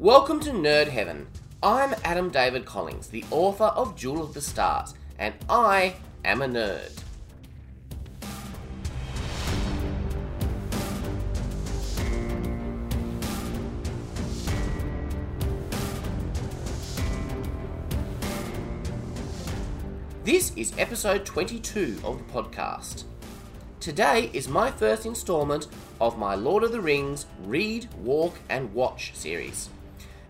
Welcome to Nerd Heaven. I'm Adam David Collins, the author of Jewel of the Stars, and I am a nerd. This is episode 22 of the podcast. Today is my first installment of my Lord of the Rings Read, Walk, and Watch series.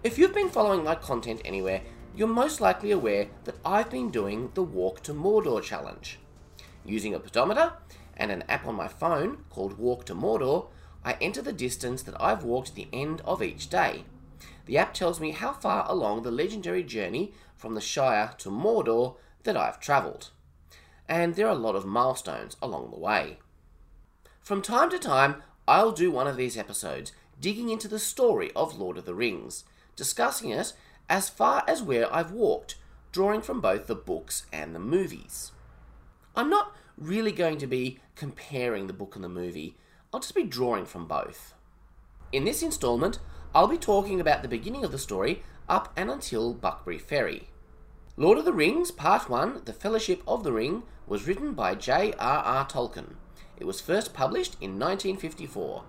If you've been following my content anywhere, you're most likely aware that I've been doing the Walk to Mordor challenge. Using a pedometer and an app on my phone called Walk to Mordor, I enter the distance that I've walked the end of each day. The app tells me how far along the legendary journey from the Shire to Mordor that I've travelled. And there are a lot of milestones along the way. From time to time, I'll do one of these episodes digging into the story of Lord of the Rings, discussing it as far as where I've walked, drawing from both the books and the movies. I'm not really going to be comparing the book and the movie, I'll just be drawing from both. In this instalment, I'll be talking about the beginning of the story up and until Bucklebury Ferry. Lord of the Rings, Part 1, The Fellowship of the Ring, was written by J.R.R. Tolkien. It was first published in 1954.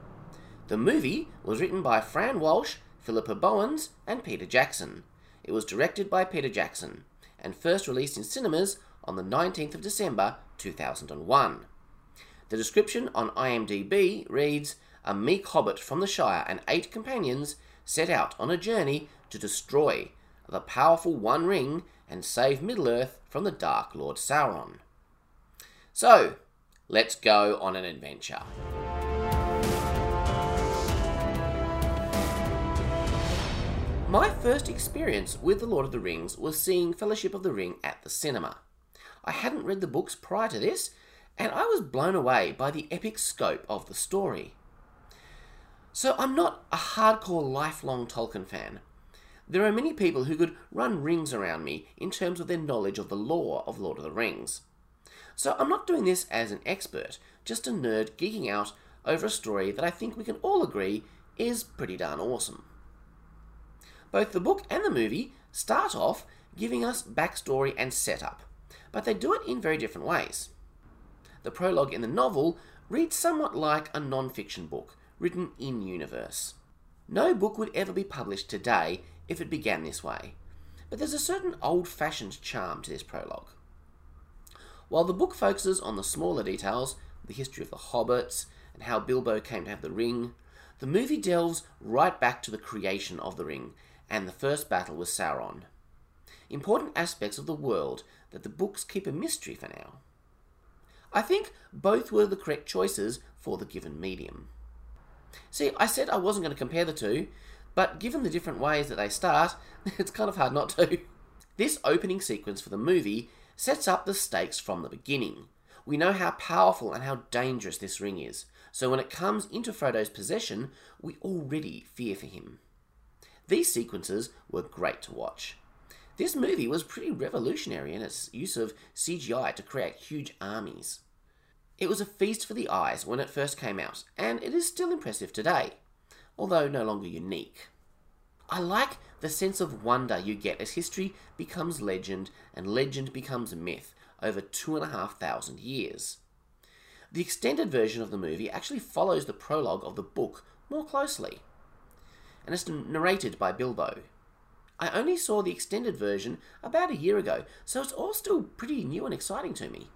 The movie was written by Fran Walsh, Philippa Boyens, and Peter Jackson. It was directed by Peter Jackson and first released in cinemas on the 19th of December 2001. The description on IMDb reads A meek hobbit from the Shire and eight companions set out on a journey to destroy the powerful One Ring and save Middle Earth from the Dark Lord Sauron. So, let's go on an adventure. My first experience with The Lord of the Rings was seeing Fellowship of the Ring at the cinema. I hadn't read the books prior to this, and I was blown away by the epic scope of the story. So I'm not a hardcore lifelong Tolkien fan, there are many people who could run rings around me in terms of their knowledge of the lore of Lord of the Rings. So I'm not doing this as an expert, just a nerd geeking out over a story that I think we can all agree is pretty darn awesome. Both the book and the movie start off giving us backstory and setup, but they do it in very different ways. The prologue in the novel reads somewhat like a non fiction book written in universe. No book would ever be published today if it began this way, but there's a certain old fashioned charm to this prologue. While the book focuses on the smaller details, the history of the hobbits, and how Bilbo came to have the ring, the movie delves right back to the creation of the ring and the first battle with Sauron. Important aspects of the world that the books keep a mystery for now. I think both were the correct choices for the given medium. See, I said I wasn't going to compare the two, but given the different ways that they start, it's kind of hard not to. This opening sequence for the movie sets up the stakes from the beginning. We know how powerful and how dangerous this ring is, so when it comes into Frodo's possession, we already fear for him. These sequences were great to watch. This movie was pretty revolutionary in its use of CGI to create huge armies. It was a feast for the eyes when it first came out, and it is still impressive today although no longer unique. I like the sense of wonder you get as history becomes legend and legend becomes myth over two and a half thousand years. The extended version of the movie actually follows the prologue of the book more closely, and it's narrated by Bilbo. I only saw the extended version about a year ago, so it's all still pretty new and exciting to me.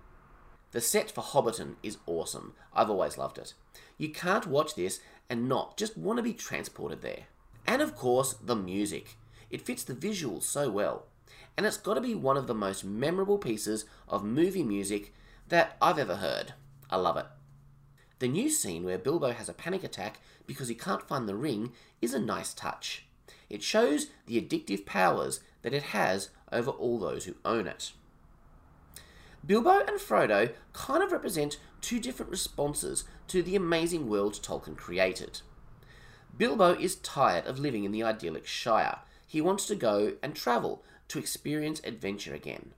The set for Hobbiton is awesome. I've always loved it. You can't watch this and not just want to be transported there. And of course, the music. It fits the visuals so well. And it's got to be one of the most memorable pieces of movie music that I've ever heard. I love it. The new scene where Bilbo has a panic attack because he can't find the ring is a nice touch. It shows the addictive powers that it has over all those who own it. Bilbo and Frodo kind of represent two different responses to the amazing world Tolkien created. Bilbo is tired of living in the idyllic Shire. He wants to go and travel to experience adventure again.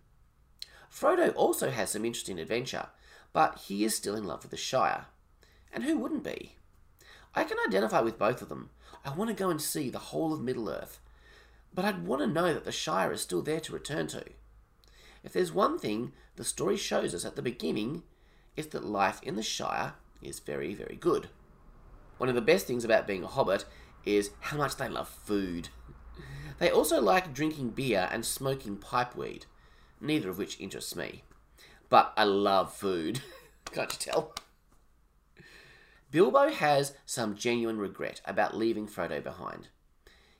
Frodo also has some interesting adventure, but he is still in love with the Shire. And who wouldn't be? I can identify with both of them. I want to go and see the whole of Middle Earth, but I'd want to know that the Shire is still there to return to. If there's one thing the story shows us at the beginning, it's that life in the Shire is very, very good. One of the best things about being a hobbit is how much they love food. They also like drinking beer and smoking pipeweed, neither of which interests me. But I love food. Can't you tell? Bilbo has some genuine regret about leaving Frodo behind.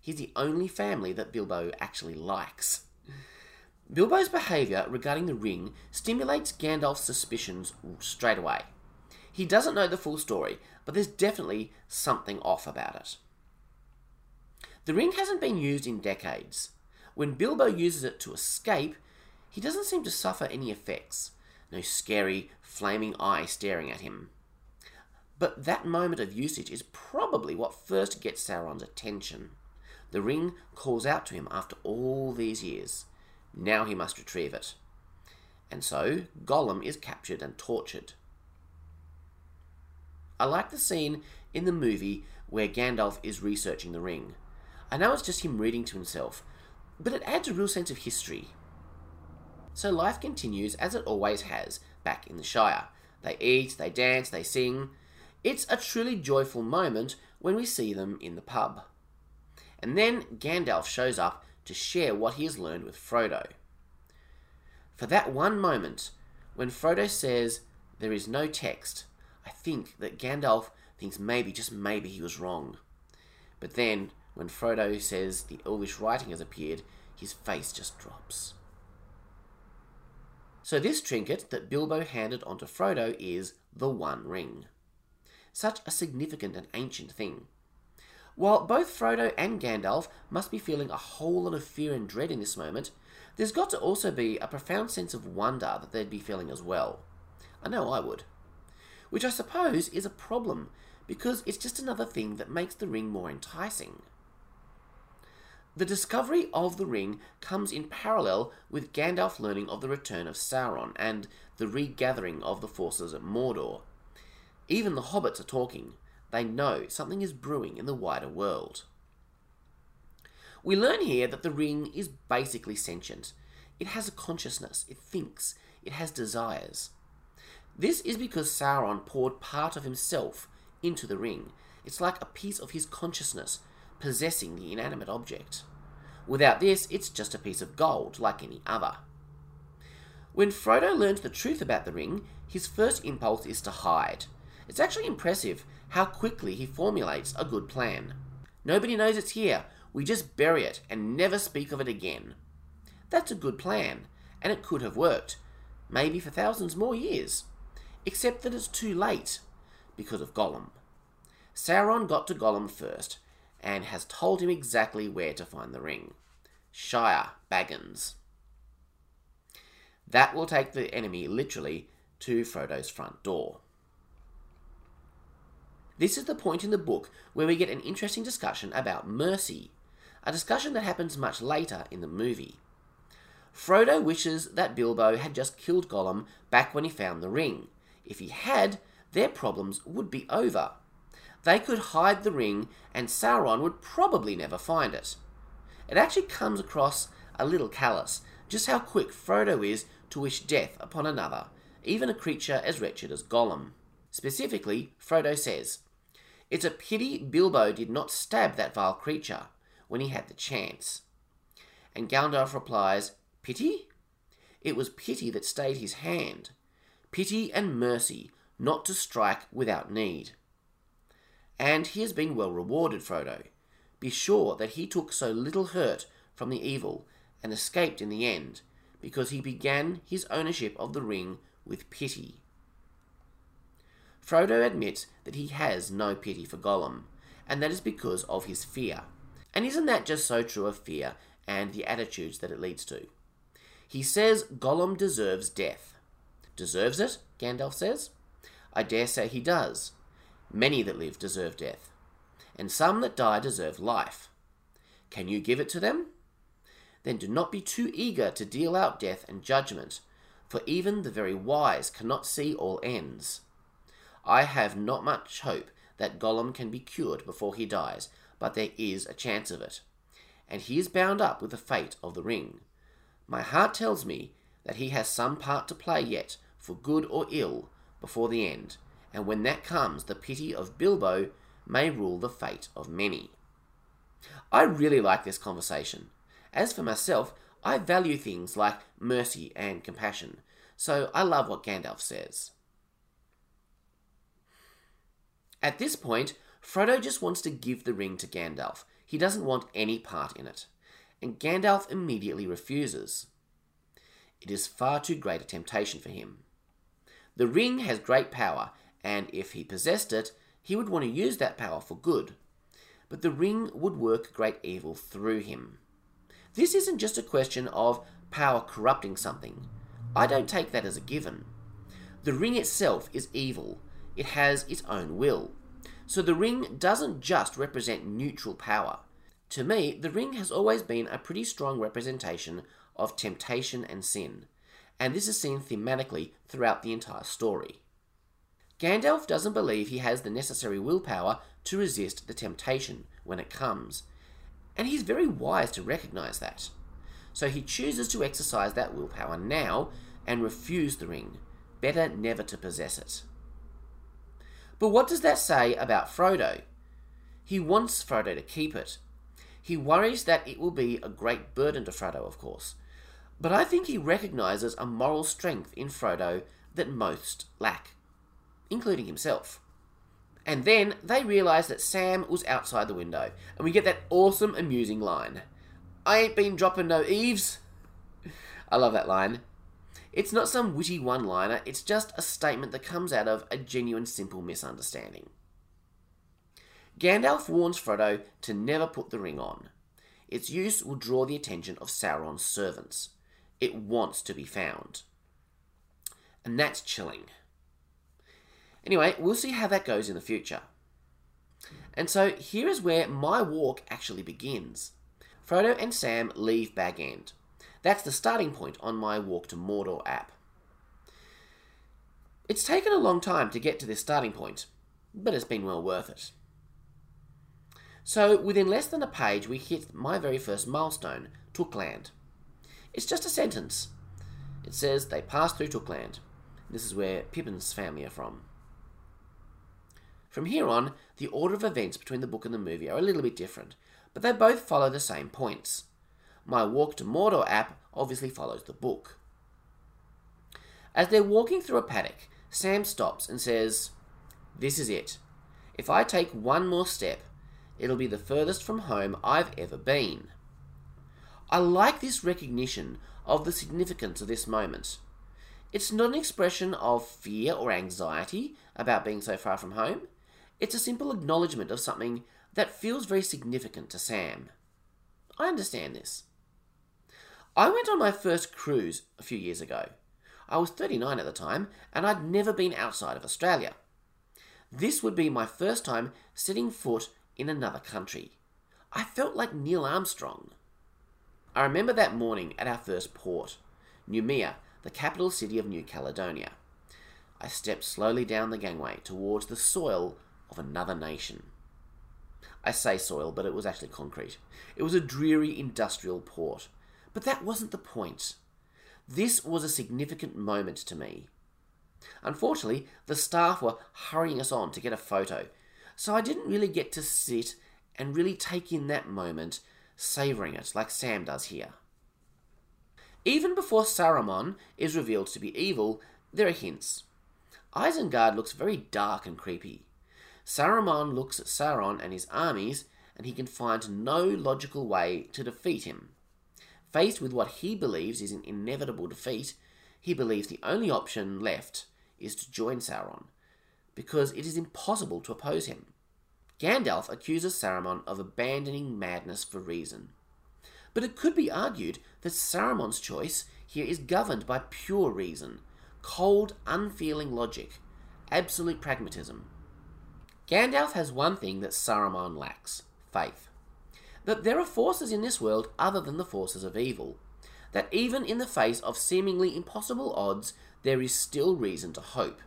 He's the only family that Bilbo actually likes. Bilbo's behaviour regarding the ring stimulates Gandalf's suspicions straight away. He doesn't know the full story, but there's definitely something off about it. The ring hasn't been used in decades. When Bilbo uses it to escape, he doesn't seem to suffer any effects. No scary, flaming eye staring at him. But that moment of usage is probably what first gets Sauron's attention. The ring calls out to him after all these years. Now he must retrieve it. And so Gollum is captured and tortured. I like the scene in the movie where Gandalf is researching the ring. I know it's just him reading to himself, but it adds a real sense of history. So life continues as it always has back in the Shire. They eat, they dance, they sing. It's a truly joyful moment when we see them in the pub. And then Gandalf shows up to share what he has learned with Frodo. For that one moment, when Frodo says there is no text, I think that Gandalf thinks maybe, just maybe, he was wrong. But then, when Frodo says the Elvish writing has appeared, his face just drops. So, this trinket that Bilbo handed onto Frodo is the One Ring. Such a significant and ancient thing. While both Frodo and Gandalf must be feeling a whole lot of fear and dread in this moment, there's got to also be a profound sense of wonder that they'd be feeling as well. I know I would which I suppose is a problem because it's just another thing that makes the ring more enticing. The discovery of the ring comes in parallel with Gandalf learning of the return of Sauron and the regathering of the forces at Mordor. Even the hobbits are talking. They know something is brewing in the wider world. We learn here that the ring is basically sentient. It has a consciousness, it thinks, it has desires. This is because Sauron poured part of himself into the ring. It's like a piece of his consciousness possessing the inanimate object. Without this, it's just a piece of gold, like any other. When Frodo learns the truth about the ring, his first impulse is to hide. It's actually impressive how quickly he formulates a good plan. Nobody knows it's here, we just bury it and never speak of it again. That's a good plan, and it could have worked, maybe for thousands more years except that it's too late because of Gollum. Sauron got to Gollum first and has told him exactly where to find the ring Shire Baggins. That will take the enemy literally to Frodo's front door. This is the point in the book where we get an interesting discussion about mercy, a discussion that happens much later in the movie. Frodo wishes that Bilbo had just killed Gollum back when he found the ring, if he had, their problems would be over. They could hide the ring, and Sauron would probably never find it. It actually comes across a little callous, just how quick Frodo is to wish death upon another, even a creature as wretched as Gollum. Specifically, Frodo says, It's a pity Bilbo did not stab that vile creature when he had the chance. And Gandalf replies, Pity? It was pity that stayed his hand pity and mercy, not to strike without need. And he has been well rewarded, Frodo. Be sure that he took so little hurt from the evil and escaped in the end, because he began his ownership of the ring with pity. Frodo admits that he has no pity for Gollum, and that is because of his fear. And isn't that just so true of fear and the attitudes that it leads to? He says Gollum deserves death, Deserves it? Gandalf says. I dare say he does. Many that live deserve death, and some that die deserve life. Can you give it to them? Then do not be too eager to deal out death and judgment, for even the very wise cannot see all ends. I have not much hope that Gollum can be cured before he dies, but there is a chance of it. And he is bound up with the fate of the ring. My heart tells me that he has some part to play yet, for good or ill, before the end, and when that comes, the pity of Bilbo may rule the fate of many. I really like this conversation. As for myself, I value things like mercy and compassion, so I love what Gandalf says. At this point, Frodo just wants to give the ring to Gandalf. He doesn't want any part in it. And Gandalf immediately refuses. It is far too great a temptation for him. The ring has great power, and if he possessed it, he would want to use that power for good. But the ring would work great evil through him. This isn't just a question of power corrupting something. I don't take that as a given. The ring itself is evil, it has its own will. So the ring doesn't just represent neutral power. To me, the ring has always been a pretty strong representation of temptation and sin, and this is seen thematically throughout the entire story. Gandalf doesn't believe he has the necessary willpower to resist the temptation when it comes, and he's very wise to recognize that. So he chooses to exercise that willpower now and refuse the ring. Better never to possess it. But what does that say about Frodo? He wants Frodo to keep it. He worries that it will be a great burden to Frodo, of course. But I think he recognizes a moral strength in Frodo that most lack including himself. And then they realise that Sam was outside the window, and we get that awesome, amusing line I ain't been dropping no eaves. I love that line. It's not some witty one liner, it's just a statement that comes out of a genuine, simple misunderstanding. Gandalf warns Frodo to never put the ring on. Its use will draw the attention of Sauron's servants. It wants to be found. And that's chilling. Anyway, we'll see how that goes in the future. And so here is where my walk actually begins. Frodo and Sam leave Bag End. That's the starting point on my Walk to Mordor app. It's taken a long time to get to this starting point, but it's been well worth it. So, within less than a page, we hit my very first milestone, Tookland. It's just a sentence. It says they passed through Tookland. This is where Pippin's family are from. From here on, the order of events between the book and the movie are a little bit different, but they both follow the same points. My Walk to Mordor app obviously follows the book. As they're walking through a paddock, Sam stops and says, This is it. If I take one more step, it'll be the furthest from home I've ever been. I like this recognition of the significance of this moment. It's not an expression of fear or anxiety about being so far from home. It's a simple acknowledgement of something that feels very significant to Sam. I understand this. I went on my first cruise a few years ago. I was 39 at the time, and I'd never been outside of Australia. This would be my first time setting foot in another country. I felt like Neil Armstrong. I remember that morning at our first port, Noumea, the capital city of New Caledonia. I stepped slowly down the gangway towards the soil of another nation. I say soil, but it was actually concrete. It was a dreary industrial port. But that wasn't the point. This was a significant moment to me. Unfortunately, the staff were hurrying us on to get a photo, so I didn't really get to sit and really take in that moment, savouring it like Sam does here. Even before Saruman is revealed to be evil, there are hints. Isengard looks very dark and creepy. Saruman looks at Sauron and his armies, and he can find no logical way to defeat him. Faced with what he believes is an inevitable defeat, he believes the only option left is to join Sauron, because it is impossible to oppose him. Gandalf accuses Saruman of abandoning madness for reason. But it could be argued that Saruman's choice here is governed by pure reason, cold, unfeeling logic, absolute pragmatism. Gandalf has one thing that Saruman lacks faith. That there are forces in this world other than the forces of evil. That even in the face of seemingly impossible odds, there is still reason to hope.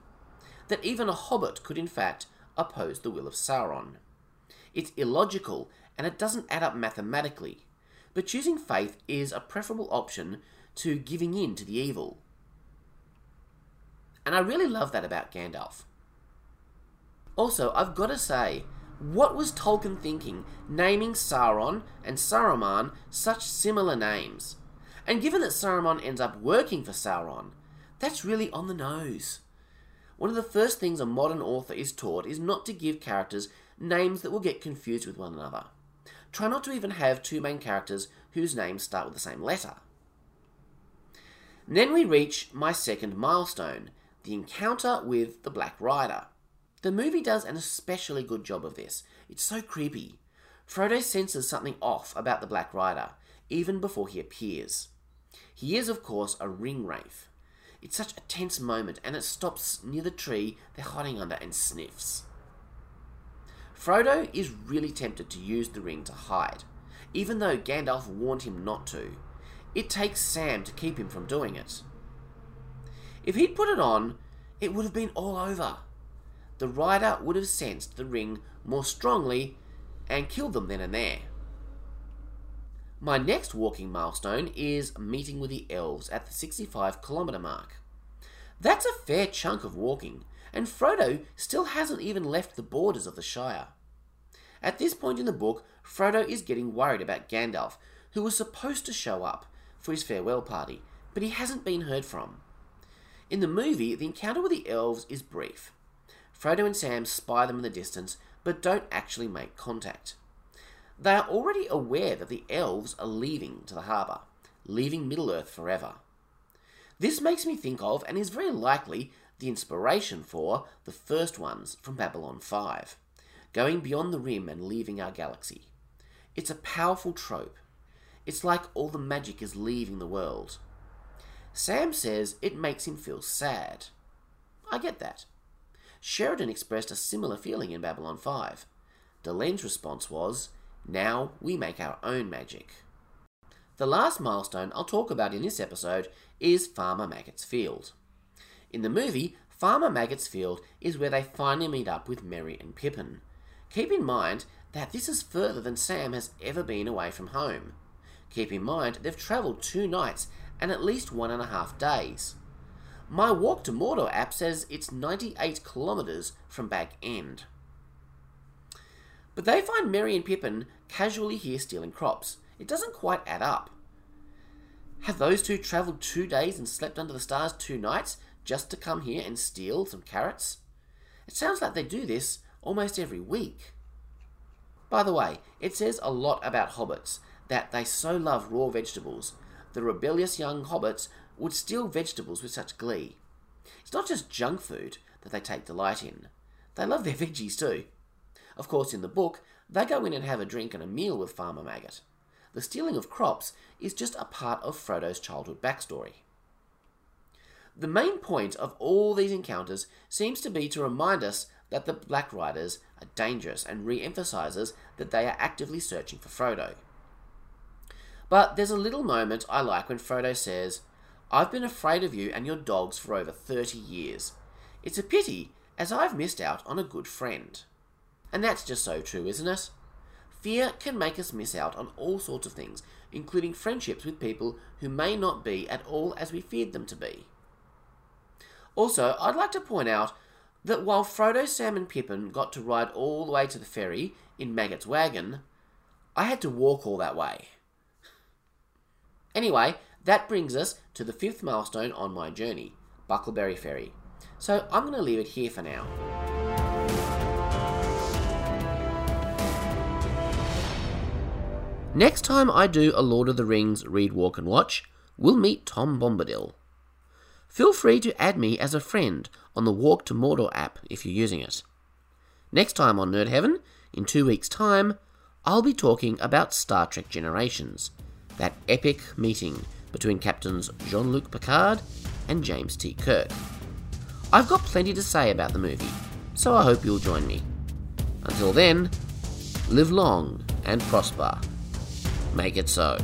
That even a hobbit could, in fact, oppose the will of Sauron. It's illogical and it doesn't add up mathematically. But choosing faith is a preferable option to giving in to the evil. And I really love that about Gandalf. Also, I've got to say, what was Tolkien thinking naming Sauron and Saruman such similar names? And given that Saruman ends up working for Sauron, that's really on the nose. One of the first things a modern author is taught is not to give characters names that will get confused with one another. Try not to even have two main characters whose names start with the same letter. Then we reach my second milestone the encounter with the Black Rider. The movie does an especially good job of this. It's so creepy. Frodo senses something off about the Black Rider, even before he appears. He is, of course, a ring wraith. It's such a tense moment, and it stops near the tree they're hiding under and sniffs. Frodo is really tempted to use the ring to hide, even though Gandalf warned him not to. It takes Sam to keep him from doing it. If he'd put it on, it would have been all over. The rider would have sensed the ring more strongly and killed them then and there. My next walking milestone is meeting with the elves at the 65 kilometre mark. That's a fair chunk of walking, and Frodo still hasn't even left the borders of the Shire. At this point in the book, Frodo is getting worried about Gandalf, who was supposed to show up for his farewell party, but he hasn't been heard from. In the movie, the encounter with the elves is brief. Frodo and Sam spy them in the distance, but don't actually make contact. They are already aware that the elves are leaving to the harbour, leaving Middle Earth forever. This makes me think of, and is very likely, the inspiration for the first ones from Babylon 5, going beyond the rim and leaving our galaxy. It's a powerful trope. It's like all the magic is leaving the world. Sam says it makes him feel sad. I get that. Sheridan expressed a similar feeling in Babylon 5. Delenn's response was, Now we make our own magic. The last milestone I'll talk about in this episode is Farmer Maggot's Field. In the movie, Farmer Maggot's Field is where they finally meet up with Merry and Pippin. Keep in mind that this is further than Sam has ever been away from home. Keep in mind they've travelled two nights and at least one and a half days. My Walk to Mordor app says it's 98 kilometres from Bag End. But they find Merry and Pippin casually here stealing crops, it doesn't quite add up. Have those two travelled two days and slept under the stars two nights just to come here and steal some carrots? It sounds like they do this almost every week. By the way, it says a lot about hobbits that they so love raw vegetables. The rebellious young hobbits would steal vegetables with such glee. It's not just junk food that they take delight in, they love their veggies too. Of course, in the book, they go in and have a drink and a meal with Farmer Maggot the stealing of crops is just a part of Frodo's childhood backstory. The main point of all these encounters seems to be to remind us that the Black Riders are dangerous and re emphasizes that they are actively searching for Frodo. But there's a little moment I like when Frodo says, I've been afraid of you and your dogs for over 30 years. It's a pity, as I've missed out on a good friend. And that's just so true, isn't it? Fear can make us miss out on all sorts of things, including friendships with people who may not be at all as we feared them to be. Also, I'd like to point out that while Frodo, Sam, and Pippin got to ride all the way to the ferry in Maggot's wagon, I had to walk all that way. Anyway, that brings us to the fifth milestone on my journey, Bucklebury Ferry. So I'm going to leave it here for now. Next time I do a Lord of the Rings read, walk, and watch, we'll meet Tom Bombadil. Feel free to add me as a friend on the Walk to Mordor app if you're using it. Next time on Nerd Heaven, in two weeks' time, I'll be talking about Star Trek Generations, that epic meeting between Captains Jean Luc Picard and James T. Kirk. I've got plenty to say about the movie, so I hope you'll join me. Until then, live long and prosper. Make it so.